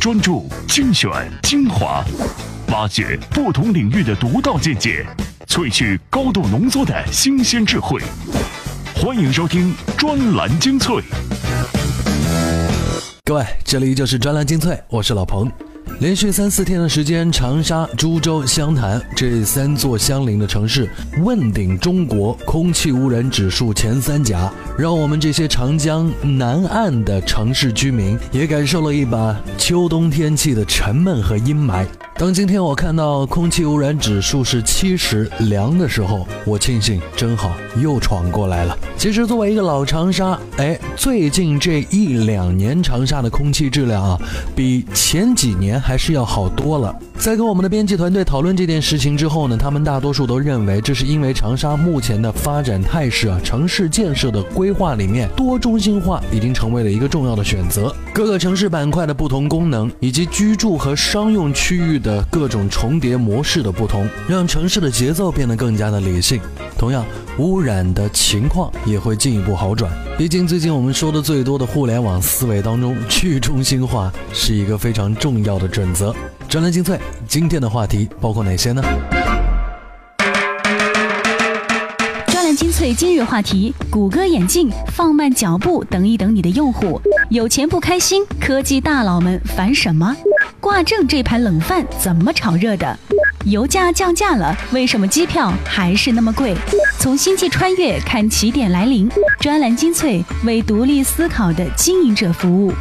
专注、精选、精华，挖掘不同领域的独到见解，萃取高度浓缩的新鲜智慧。欢迎收听专栏精粹。各位，这里就是专栏精粹，我是老彭。连续三四天的时间，长沙、株洲、湘潭这三座相邻的城市问鼎中国空气污染指数前三甲，让我们这些长江南岸的城市居民也感受了一把秋冬天气的沉闷和阴霾。当今天我看到空气污染指数是七十凉的时候，我庆幸真好又闯过来了。其实作为一个老长沙，哎，最近这一两年长沙的空气质量啊，比前几年还是要好多了。在跟我们的编辑团队讨论这件事情之后呢，他们大多数都认为这是因为长沙目前的发展态势啊，城市建设的规划里面多中心化已经成为了一个重要的选择。各个城市板块的不同功能，以及居住和商用区域的各种重叠模式的不同，让城市的节奏变得更加的理性。同样，污染的情况也会进一步好转。毕竟最近我们说的最多的互联网思维当中，去中心化是一个非常重要的准则。专栏精粹，今天的话题包括哪些呢？专栏精粹今日话题：谷歌眼镜放慢脚步，等一等你的用户。有钱不开心，科技大佬们烦什么？挂证这盘冷饭怎么炒热的？油价降价了，为什么机票还是那么贵？从星际穿越看起点来临，专栏精粹为独立思考的经营者服务。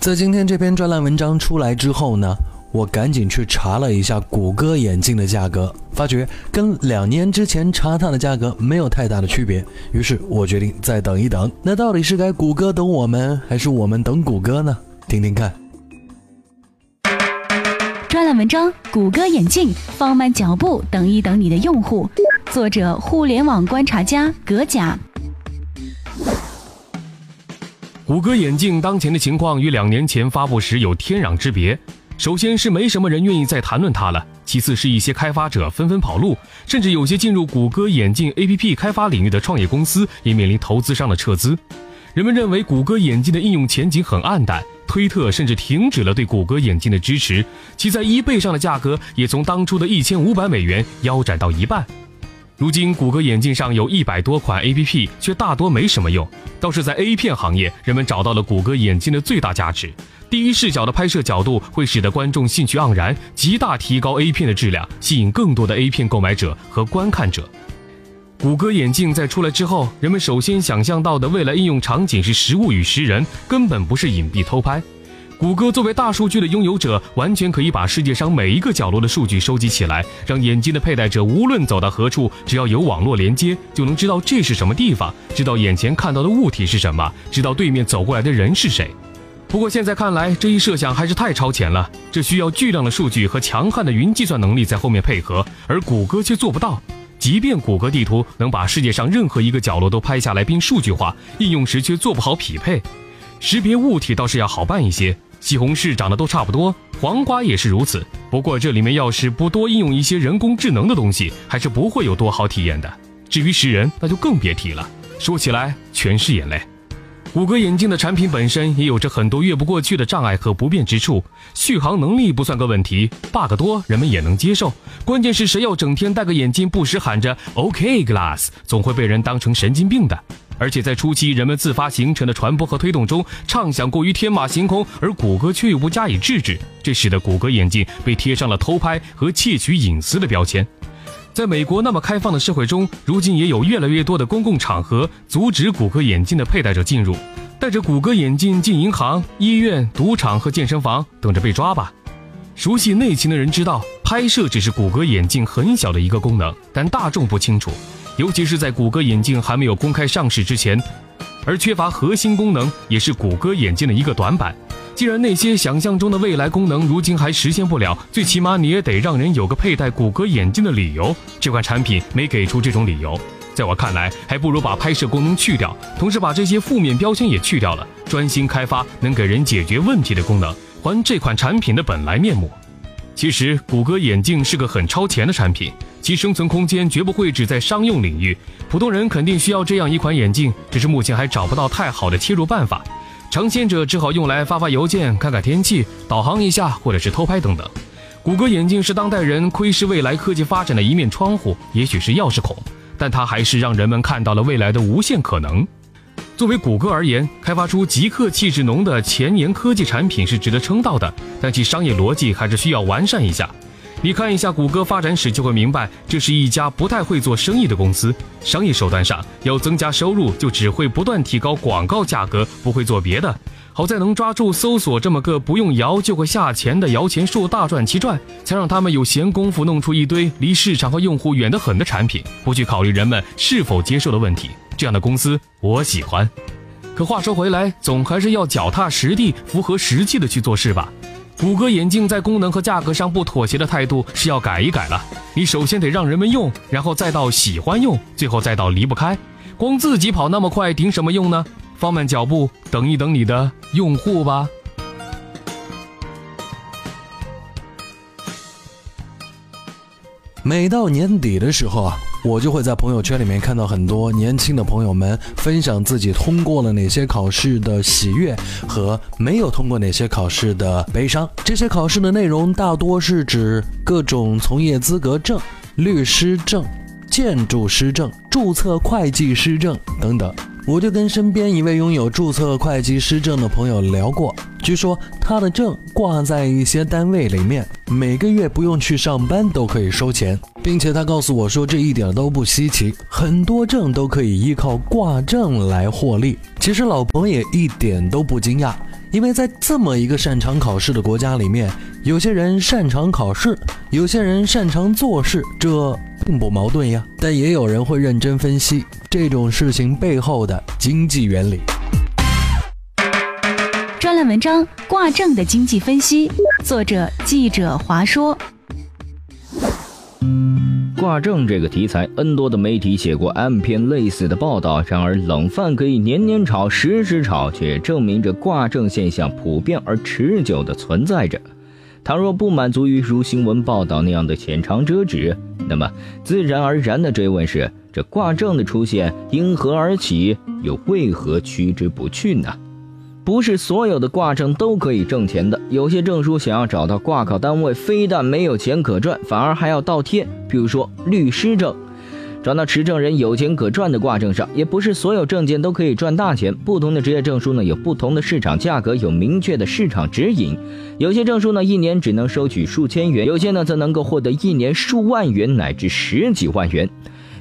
在今天这篇专栏文章出来之后呢，我赶紧去查了一下谷歌眼镜的价格，发觉跟两年之前查它的价格没有太大的区别。于是我决定再等一等。那到底是该谷歌等我们，还是我们等谷歌呢？听听看。专栏文章：谷歌眼镜放慢脚步，等一等你的用户。作者：互联网观察家葛甲。谷歌眼镜当前的情况与两年前发布时有天壤之别。首先是没什么人愿意再谈论它了，其次是一些开发者纷纷跑路，甚至有些进入谷歌眼镜 APP 开发领域的创业公司也面临投资商的撤资。人们认为谷歌眼镜的应用前景很暗淡，推特甚至停止了对谷歌眼镜的支持，其在 eBay 上的价格也从当初的一千五百美元腰斩到一半。如今，谷歌眼镜上有一百多款 APP，却大多没什么用。倒是在 A 片行业，人们找到了谷歌眼镜的最大价值：第一视角的拍摄角度会使得观众兴趣盎然，极大提高 A 片的质量，吸引更多的 A 片购买者和观看者。谷歌眼镜在出来之后，人们首先想象到的未来应用场景是实物与实人，根本不是隐蔽偷拍。谷歌作为大数据的拥有者，完全可以把世界上每一个角落的数据收集起来，让眼镜的佩戴者无论走到何处，只要有网络连接，就能知道这是什么地方，知道眼前看到的物体是什么，知道对面走过来的人是谁。不过现在看来，这一设想还是太超前了，这需要巨量的数据和强悍的云计算能力在后面配合，而谷歌却做不到。即便谷歌地图能把世界上任何一个角落都拍下来并数据化，应用时却做不好匹配。识别物体倒是要好办一些。西红柿长得都差不多，黄瓜也是如此。不过这里面要是不多应用一些人工智能的东西，还是不会有多好体验的。至于识人，那就更别提了。说起来全是眼泪。谷歌眼镜的产品本身也有着很多越不过去的障碍和不便之处，续航能力不算个问题，bug 多人们也能接受。关键是谁要整天戴个眼镜，不时喊着 OK Glass，总会被人当成神经病的。而且在初期，人们自发形成的传播和推动中，畅想过于天马行空，而谷歌却又不加以制止，这使得谷歌眼镜被贴上了偷拍和窃取隐私的标签。在美国那么开放的社会中，如今也有越来越多的公共场合阻止谷歌眼镜的佩戴者进入。戴着谷歌眼镜进银行、医院、赌场和健身房，等着被抓吧。熟悉内情的人知道，拍摄只是谷歌眼镜很小的一个功能，但大众不清楚。尤其是在谷歌眼镜还没有公开上市之前，而缺乏核心功能也是谷歌眼镜的一个短板。既然那些想象中的未来功能如今还实现不了，最起码你也得让人有个佩戴谷歌眼镜的理由。这款产品没给出这种理由，在我看来，还不如把拍摄功能去掉，同时把这些负面标签也去掉了，专心开发能给人解决问题的功能，还这款产品的本来面目。其实，谷歌眼镜是个很超前的产品。其生存空间绝不会只在商用领域，普通人肯定需要这样一款眼镜，只是目前还找不到太好的切入办法。尝鲜者只好用来发发邮件、看看天气、导航一下，或者是偷拍等等。谷歌眼镜是当代人窥视未来科技发展的一面窗户，也许是钥匙孔，但它还是让人们看到了未来的无限可能。作为谷歌而言，开发出极客气质浓的前沿科技产品是值得称道的，但其商业逻辑还是需要完善一下。你看一下谷歌发展史，就会明白，这是一家不太会做生意的公司。商业手段上要增加收入，就只会不断提高广告价格，不会做别的。好在能抓住搜索这么个不用摇就会下钱的摇钱树，大赚其赚，才让他们有闲工夫弄出一堆离市场和用户远得很的产品，不去考虑人们是否接受的问题。这样的公司我喜欢。可话说回来，总还是要脚踏实地、符合实际的去做事吧。谷歌眼镜在功能和价格上不妥协的态度是要改一改了。你首先得让人们用，然后再到喜欢用，最后再到离不开。光自己跑那么快顶什么用呢？放慢脚步，等一等你的用户吧。每到年底的时候啊，我就会在朋友圈里面看到很多年轻的朋友们分享自己通过了哪些考试的喜悦和没有通过哪些考试的悲伤。这些考试的内容大多是指各种从业资格证、律师证、建筑师证、注册会计师证等等。我就跟身边一位拥有注册会计师证的朋友聊过，据说他的证挂在一些单位里面，每个月不用去上班都可以收钱，并且他告诉我说这一点都不稀奇，很多证都可以依靠挂证来获利。其实老彭也一点都不惊讶，因为在这么一个擅长考试的国家里面，有些人擅长考试，有些人擅长做事，这并不矛盾呀。但也有人会认真分析。这种事情背后的经济原理。专栏文章：挂证的经济分析，作者记者华说。挂证这个题材，N 多的媒体写过 M 篇类似的报道。然而，冷饭可以年年炒，时时炒，却证明着挂证现象普遍而持久的存在着。倘若不满足于如新闻报道那样的浅尝辄止，那么自然而然的追问是。这挂证的出现因何而起，又为何趋之不去呢？不是所有的挂证都可以挣钱的，有些证书想要找到挂靠单位，非但没有钱可赚，反而还要倒贴。比如说律师证，转到持证人有钱可赚的挂证上，也不是所有证件都可以赚大钱。不同的职业证书呢，有不同的市场价格，有明确的市场指引。有些证书呢，一年只能收取数千元，有些呢，则能够获得一年数万元乃至十几万元。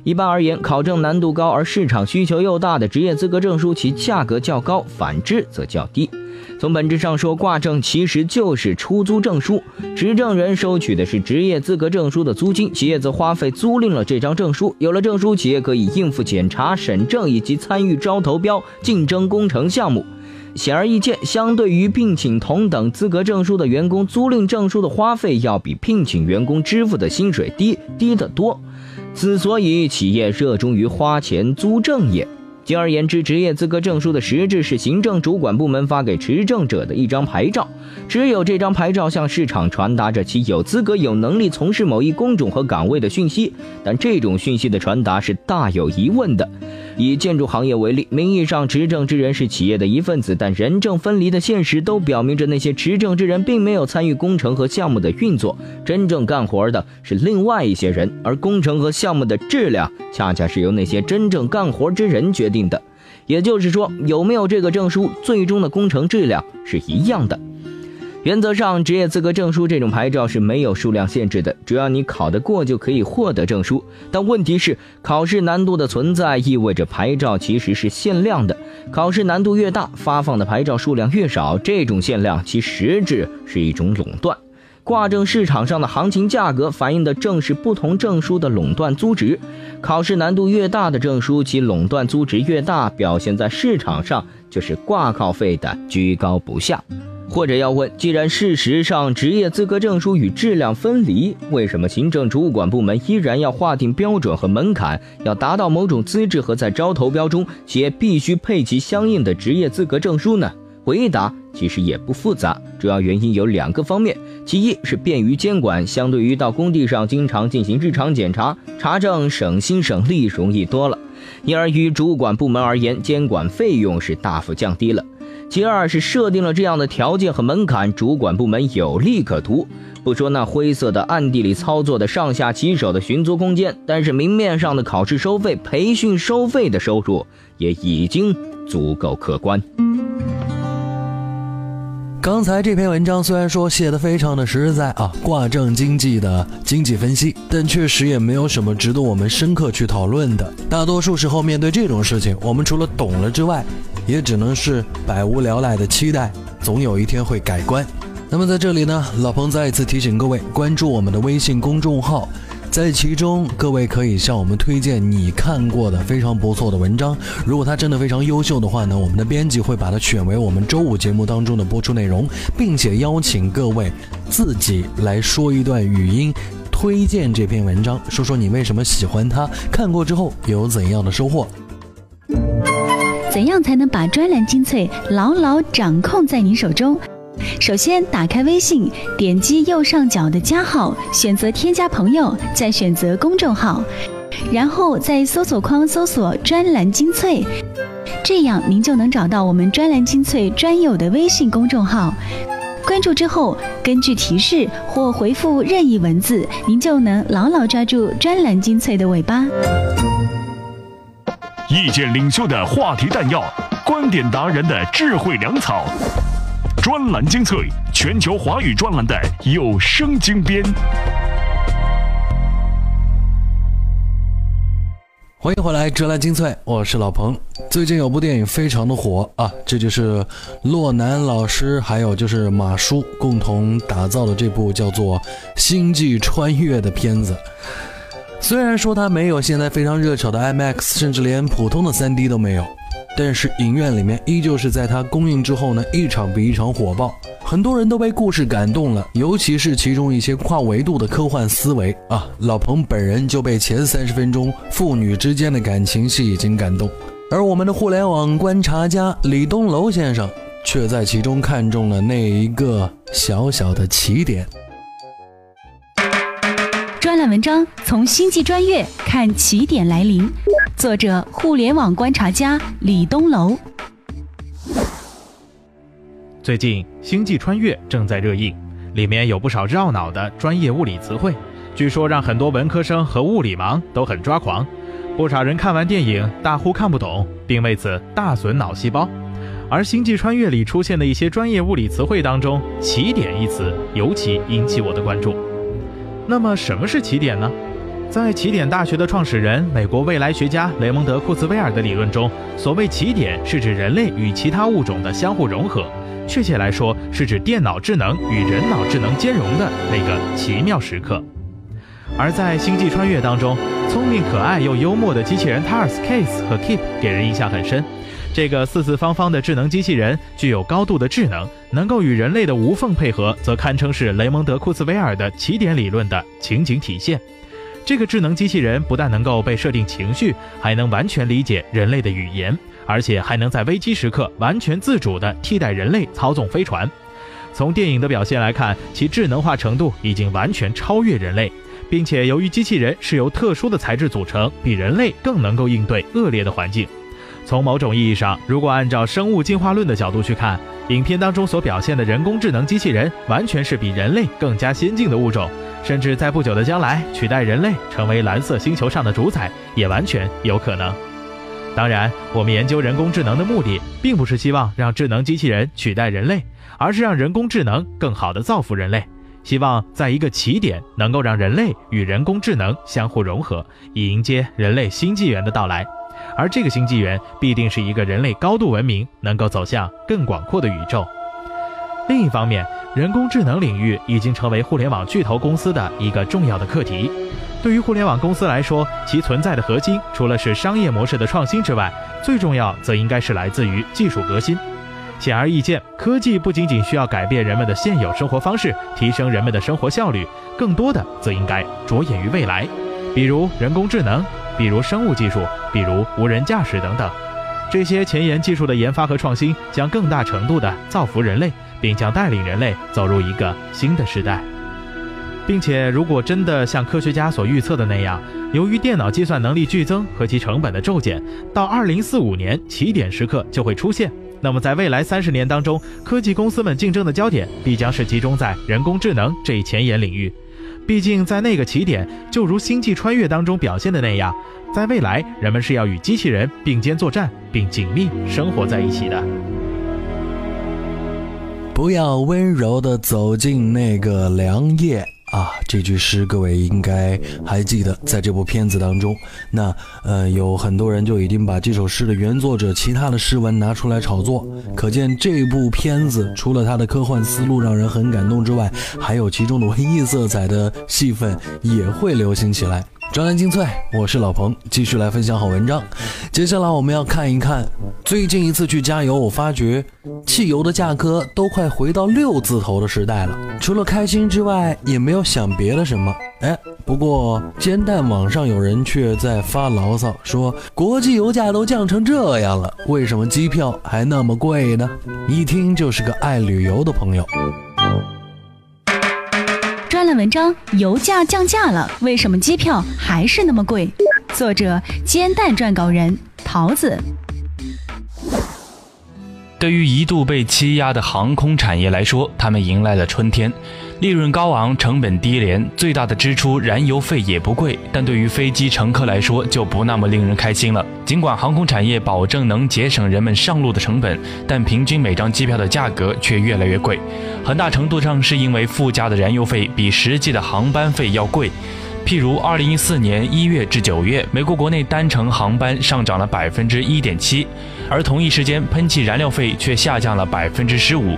一般而言，考证难度高而市场需求又大的职业资格证书，其价格较高；反之则较低。从本质上说，挂证其实就是出租证书，持证人收取的是职业资格证书的租金，企业则花费租赁了这张证书。有了证书，企业可以应付检查、审证以及参与招投标、竞争工程项目。显而易见，相对于聘请同等资格证书的员工，租赁证书的花费要比聘请员工支付的薪水低低得多。此所以企业热衷于花钱租证也，简而言之，职业资格证书的实质是行政主管部门发给持证者的一张牌照。只有这张牌照向市场传达着其有资格、有能力从事某一工种和岗位的讯息，但这种讯息的传达是大有疑问的。以建筑行业为例，名义上持证之人是企业的一份子，但人证分离的现实都表明着那些持证之人并没有参与工程和项目的运作，真正干活的是另外一些人，而工程和项目的质量恰恰是由那些真正干活之人决定的。也就是说，有没有这个证书，最终的工程质量是一样的。原则上，职业资格证书这种牌照是没有数量限制的，只要你考得过就可以获得证书。但问题是，考试难度的存在意味着牌照其实是限量的。考试难度越大，发放的牌照数量越少，这种限量其实质是一种垄断。挂证市场上的行情价格反映的正是不同证书的垄断租值。考试难度越大的证书，其垄断租值越大，表现在市场上就是挂靠费的居高不下。或者要问，既然事实上职业资格证书与质量分离，为什么行政主管部门依然要划定标准和门槛，要达到某种资质和在招投标中企业必须配齐相应的职业资格证书呢？回答其实也不复杂，主要原因有两个方面：其一是便于监管，相对于到工地上经常进行日常检查查证，省心省力，容易多了；因而于主管部门而言，监管费用是大幅降低了。其二是设定了这样的条件和门槛，主管部门有利可图。不说那灰色的、暗地里操作的上下其手的寻租空间，但是明面上的考试收费、培训收费的收入也已经足够可观。刚才这篇文章虽然说写的非常的实在啊，挂证经济的经济分析，但确实也没有什么值得我们深刻去讨论的。大多数时候面对这种事情，我们除了懂了之外，也只能是百无聊赖的期待，总有一天会改观。那么在这里呢，老彭再一次提醒各位关注我们的微信公众号，在其中各位可以向我们推荐你看过的非常不错的文章。如果它真的非常优秀的话呢，我们的编辑会把它选为我们周五节目当中的播出内容，并且邀请各位自己来说一段语音，推荐这篇文章，说说你为什么喜欢它，看过之后有怎样的收获。怎样才能把专栏精粹牢牢掌控在您手中？首先，打开微信，点击右上角的加号，选择添加朋友，再选择公众号，然后在搜索框搜索“专栏精粹”，这样您就能找到我们“专栏精粹”专有的微信公众号。关注之后，根据提示或回复任意文字，您就能牢牢抓住“专栏精粹”的尾巴。意见领袖的话题弹药，观点达人的智慧粮草。专栏精粹，全球华语专栏的有声精编。欢迎回来，专栏精粹，我是老彭。最近有部电影非常的火啊，这就是洛南老师还有就是马叔共同打造的这部叫做《星际穿越》的片子。虽然说它没有现在非常热炒的 IMAX，甚至连普通的 3D 都没有。但是影院里面依旧是在它公映之后呢，一场比一场火爆，很多人都被故事感动了，尤其是其中一些跨维度的科幻思维啊，老彭本人就被前三十分钟父女之间的感情戏已经感动，而我们的互联网观察家李东楼先生却在其中看中了那一个小小的起点。专栏文章从星际穿越看起点来临。作者：互联网观察家李东楼。最近《星际穿越》正在热映，里面有不少绕脑的专业物理词汇，据说让很多文科生和物理盲都很抓狂。不少人看完电影大呼看不懂，并为此大损脑细胞。而《星际穿越》里出现的一些专业物理词汇当中，“起点”一词尤其引起我的关注。那么，什么是起点呢？在起点大学的创始人、美国未来学家雷蒙德·库兹威尔的理论中，所谓起点是指人类与其他物种的相互融合，确切来说是指电脑智能与人脑智能兼容的那个奇妙时刻。而在《星际穿越》当中，聪明可爱又幽默的机器人 TARS、Case 和 Keep 给人印象很深。这个四四方方的智能机器人具有高度的智能，能够与人类的无缝配合，则堪称是雷蒙德·库兹威尔的起点理论的情景体现。这个智能机器人不但能够被设定情绪，还能完全理解人类的语言，而且还能在危机时刻完全自主地替代人类操纵飞船。从电影的表现来看，其智能化程度已经完全超越人类，并且由于机器人是由特殊的材质组成，比人类更能够应对恶劣的环境。从某种意义上，如果按照生物进化论的角度去看，影片当中所表现的人工智能机器人，完全是比人类更加先进的物种。甚至在不久的将来取代人类成为蓝色星球上的主宰也完全有可能。当然，我们研究人工智能的目的，并不是希望让智能机器人取代人类，而是让人工智能更好地造福人类。希望在一个起点，能够让人类与人工智能相互融合，以迎接人类新纪元的到来。而这个新纪元，必定是一个人类高度文明，能够走向更广阔的宇宙。另一方面，人工智能领域已经成为互联网巨头公司的一个重要的课题。对于互联网公司来说，其存在的核心除了是商业模式的创新之外，最重要则应该是来自于技术革新。显而易见，科技不仅仅需要改变人们的现有生活方式，提升人们的生活效率，更多的则应该着眼于未来，比如人工智能，比如生物技术，比如无人驾驶等等。这些前沿技术的研发和创新，将更大程度地造福人类。并将带领人类走入一个新的时代，并且，如果真的像科学家所预测的那样，由于电脑计算能力剧增和其成本的骤减，到二零四五年起点时刻就会出现，那么在未来三十年当中，科技公司们竞争的焦点必将是集中在人工智能这一前沿领域。毕竟在那个起点，就如《星际穿越》当中表现的那样，在未来人们是要与机器人并肩作战，并紧密生活在一起的。不要温柔地走进那个凉夜啊！这句诗各位应该还记得，在这部片子当中，那呃有很多人就已经把这首诗的原作者其他的诗文拿出来炒作，可见这部片子除了它的科幻思路让人很感动之外，还有其中的文艺色彩的戏份也会流行起来。专栏精粹，我是老彭，继续来分享好文章。接下来我们要看一看，最近一次去加油，我发觉汽油的价格都快回到六字头的时代了。除了开心之外，也没有想别的什么。哎，不过煎蛋网上有人却在发牢骚，说国际油价都降成这样了，为什么机票还那么贵呢？一听就是个爱旅游的朋友。专栏文章：油价降价了，为什么机票还是那么贵？作者：煎蛋撰稿人桃子。对于一度被欺压的航空产业来说，他们迎来了春天。利润高昂，成本低廉，最大的支出燃油费也不贵，但对于飞机乘客来说就不那么令人开心了。尽管航空产业保证能节省人们上路的成本，但平均每张机票的价格却越来越贵，很大程度上是因为附加的燃油费比实际的航班费要贵。譬如，二零一四年一月至九月，美国国内单程航班上涨了百分之一点七，而同一时间，喷气燃料费却下降了百分之十五。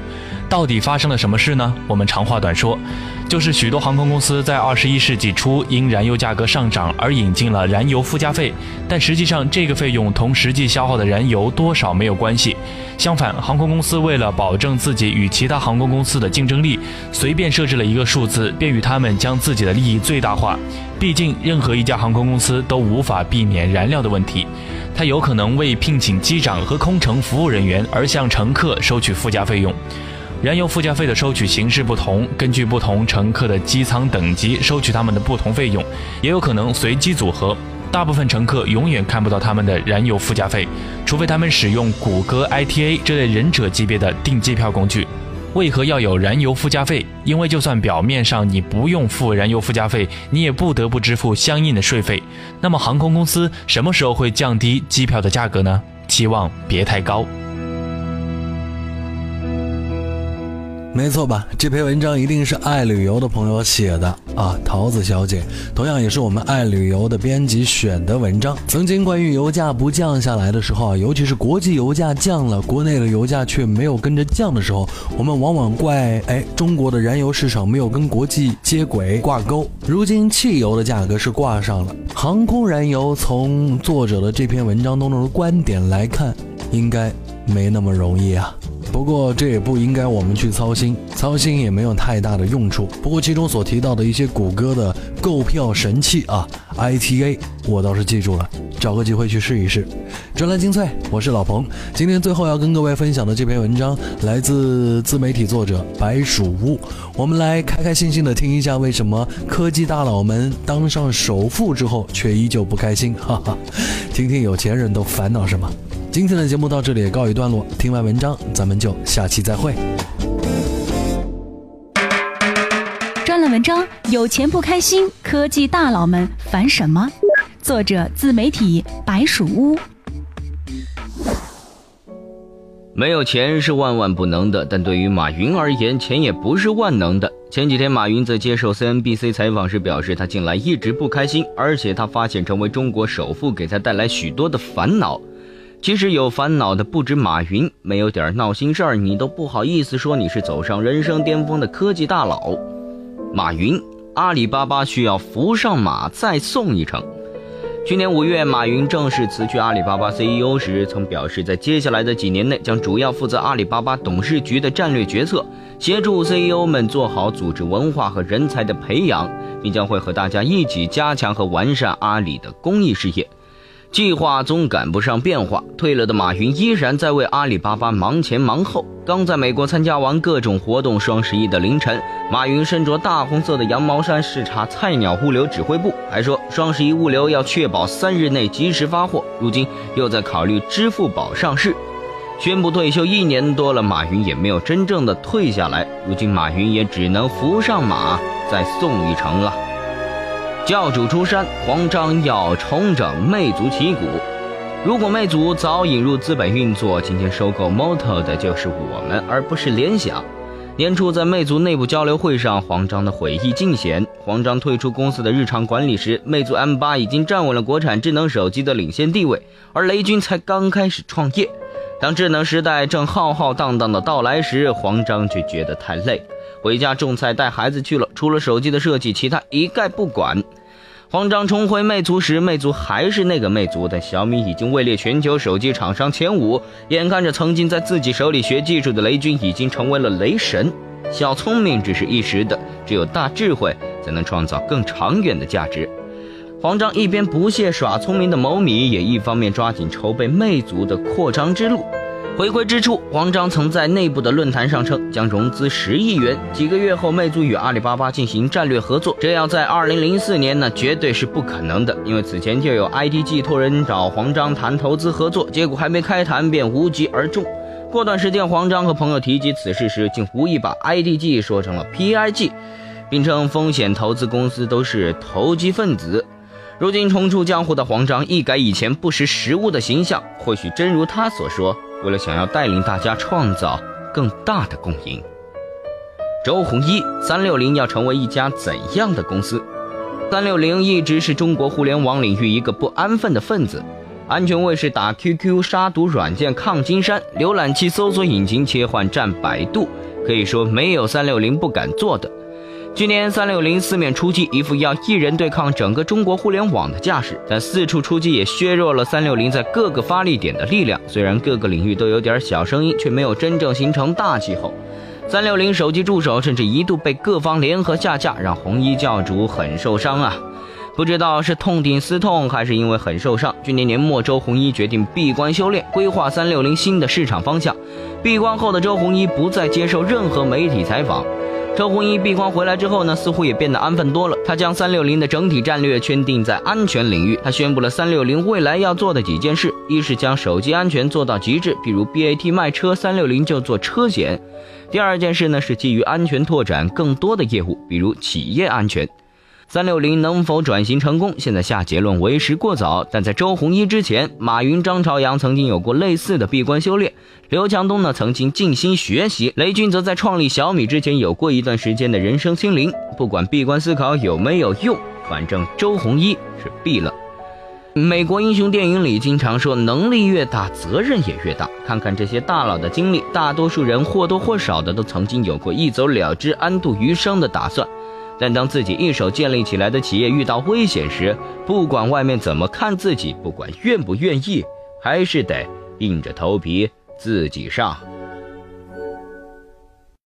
到底发生了什么事呢？我们长话短说，就是许多航空公司在二十一世纪初因燃油价格上涨而引进了燃油附加费，但实际上这个费用同实际消耗的燃油多少没有关系。相反，航空公司为了保证自己与其他航空公司的竞争力，随便设置了一个数字，便于他们将自己的利益最大化。毕竟，任何一家航空公司都无法避免燃料的问题，它有可能为聘请机长和空乘服务人员而向乘客收取附加费用。燃油附加费的收取形式不同，根据不同乘客的机舱等级收取他们的不同费用，也有可能随机组合。大部分乘客永远看不到他们的燃油附加费，除非他们使用谷歌 ITA 这类忍者级别的订机票工具。为何要有燃油附加费？因为就算表面上你不用付燃油附加费，你也不得不支付相应的税费。那么航空公司什么时候会降低机票的价格呢？期望别太高。没错吧？这篇文章一定是爱旅游的朋友写的啊，桃子小姐，同样也是我们爱旅游的编辑选的文章。曾经关于油价不降下来的时候啊，尤其是国际油价降了，国内的油价却没有跟着降的时候，我们往往怪哎中国的燃油市场没有跟国际接轨挂钩。如今汽油的价格是挂上了，航空燃油从作者的这篇文章当中的观点来看，应该没那么容易啊。不过这也不应该我们去操心，操心也没有太大的用处。不过其中所提到的一些谷歌的购票神器啊，ITA，我倒是记住了，找个机会去试一试。专栏精粹，我是老彭。今天最后要跟各位分享的这篇文章来自自媒体作者白鼠屋。我们来开开心心的听一下，为什么科技大佬们当上首富之后却依旧不开心？哈哈，听听有钱人都烦恼什么。今天的节目到这里也告一段落，听完文章，咱们就下期再会。专栏文章：有钱不开心，科技大佬们烦什么？作者：自媒体白鼠屋。没有钱是万万不能的，但对于马云而言，钱也不是万能的。前几天，马云在接受 CNBC 采访时表示，他近来一直不开心，而且他发现成为中国首富给他带来许多的烦恼。其实有烦恼的不止马云，没有点闹心事儿，你都不好意思说你是走上人生巅峰的科技大佬。马云，阿里巴巴需要扶上马再送一程。去年五月，马云正式辞去阿里巴巴 CEO 时，曾表示，在接下来的几年内，将主要负责阿里巴巴董事局的战略决策，协助 CEO 们做好组织文化和人才的培养，并将会和大家一起加强和完善阿里的公益事业。计划总赶不上变化，退了的马云依然在为阿里巴巴忙前忙后。刚在美国参加完各种活动，双十一的凌晨，马云身着大红色的羊毛衫视察菜鸟物流指挥部，还说双十一物流要确保三日内及时发货。如今又在考虑支付宝上市。宣布退休一年多了，马云也没有真正的退下来。如今马云也只能扶上马，再送一程了。教主出山，黄章要重整魅族旗鼓。如果魅族早引入资本运作，今天收购 Moto 的就是我们，而不是联想。年初在魅族内部交流会上，黄章的悔意尽显。黄章退出公司的日常管理时，魅族 M8 已经站稳了国产智能手机的领先地位，而雷军才刚开始创业。当智能时代正浩浩荡荡的到来时，黄章却觉得太累，回家种菜带孩子去了。除了手机的设计，其他一概不管。黄章重回魅族时，魅族还是那个魅族，但小米已经位列全球手机厂商前五。眼看着曾经在自己手里学技术的雷军，已经成为了雷神。小聪明只是一时的，只有大智慧才能创造更长远的价值。黄章一边不懈耍聪明的某米，也一方面抓紧筹备魅族的扩张之路。回归之初，黄章曾在内部的论坛上称将融资十亿元。几个月后，魅族与阿里巴巴进行战略合作，这要在二零零四年呢，绝对是不可能的，因为此前就有 IDG 托人找黄章谈投资合作，结果还没开谈便无疾而终。过段时间，黄章和朋友提及此事时，竟无意把 IDG 说成了 PIG，并称风险投资公司都是投机分子。如今重出江湖的黄章，一改以前不识时务的形象，或许真如他所说。为了想要带领大家创造更大的共赢，周鸿祎三六零要成为一家怎样的公司？三六零一直是中国互联网领域一个不安分的分子，安全卫士打 QQ 杀毒软件抗金山，浏览器搜索引擎切换占百度，可以说没有三六零不敢做的。去年三六零四面出击，一副要一人对抗整个中国互联网的架势，但四处出击也削弱了三六零在各个发力点的力量。虽然各个领域都有点小声音，却没有真正形成大气候。三六零手机助手甚至一度被各方联合下架，让红衣教主很受伤啊！不知道是痛定思痛，还是因为很受伤。去年年末，周鸿祎决定闭关修炼，规划三六零新的市场方向。闭关后的周鸿祎不再接受任何媒体采访。周鸿祎闭关回来之后呢，似乎也变得安分多了。他将三六零的整体战略圈定在安全领域。他宣布了三六零未来要做的几件事：一是将手机安全做到极致，比如 BAT 卖车，三六零就做车险；第二件事呢是基于安全拓展更多的业务，比如企业安全。三六零能否转型成功？现在下结论为时过早。但在周鸿祎之前，马云、张朝阳曾经有过类似的闭关修炼。刘强东呢，曾经静心学习。雷军则在创立小米之前有过一段时间的人生清零。不管闭关思考有没有用，反正周鸿祎是闭了。美国英雄电影里经常说，能力越大，责任也越大。看看这些大佬的经历，大多数人或多或少的都曾经有过一走了之、安度余生的打算。但当自己一手建立起来的企业遇到危险时，不管外面怎么看自己，不管愿不愿意，还是得硬着头皮自己上。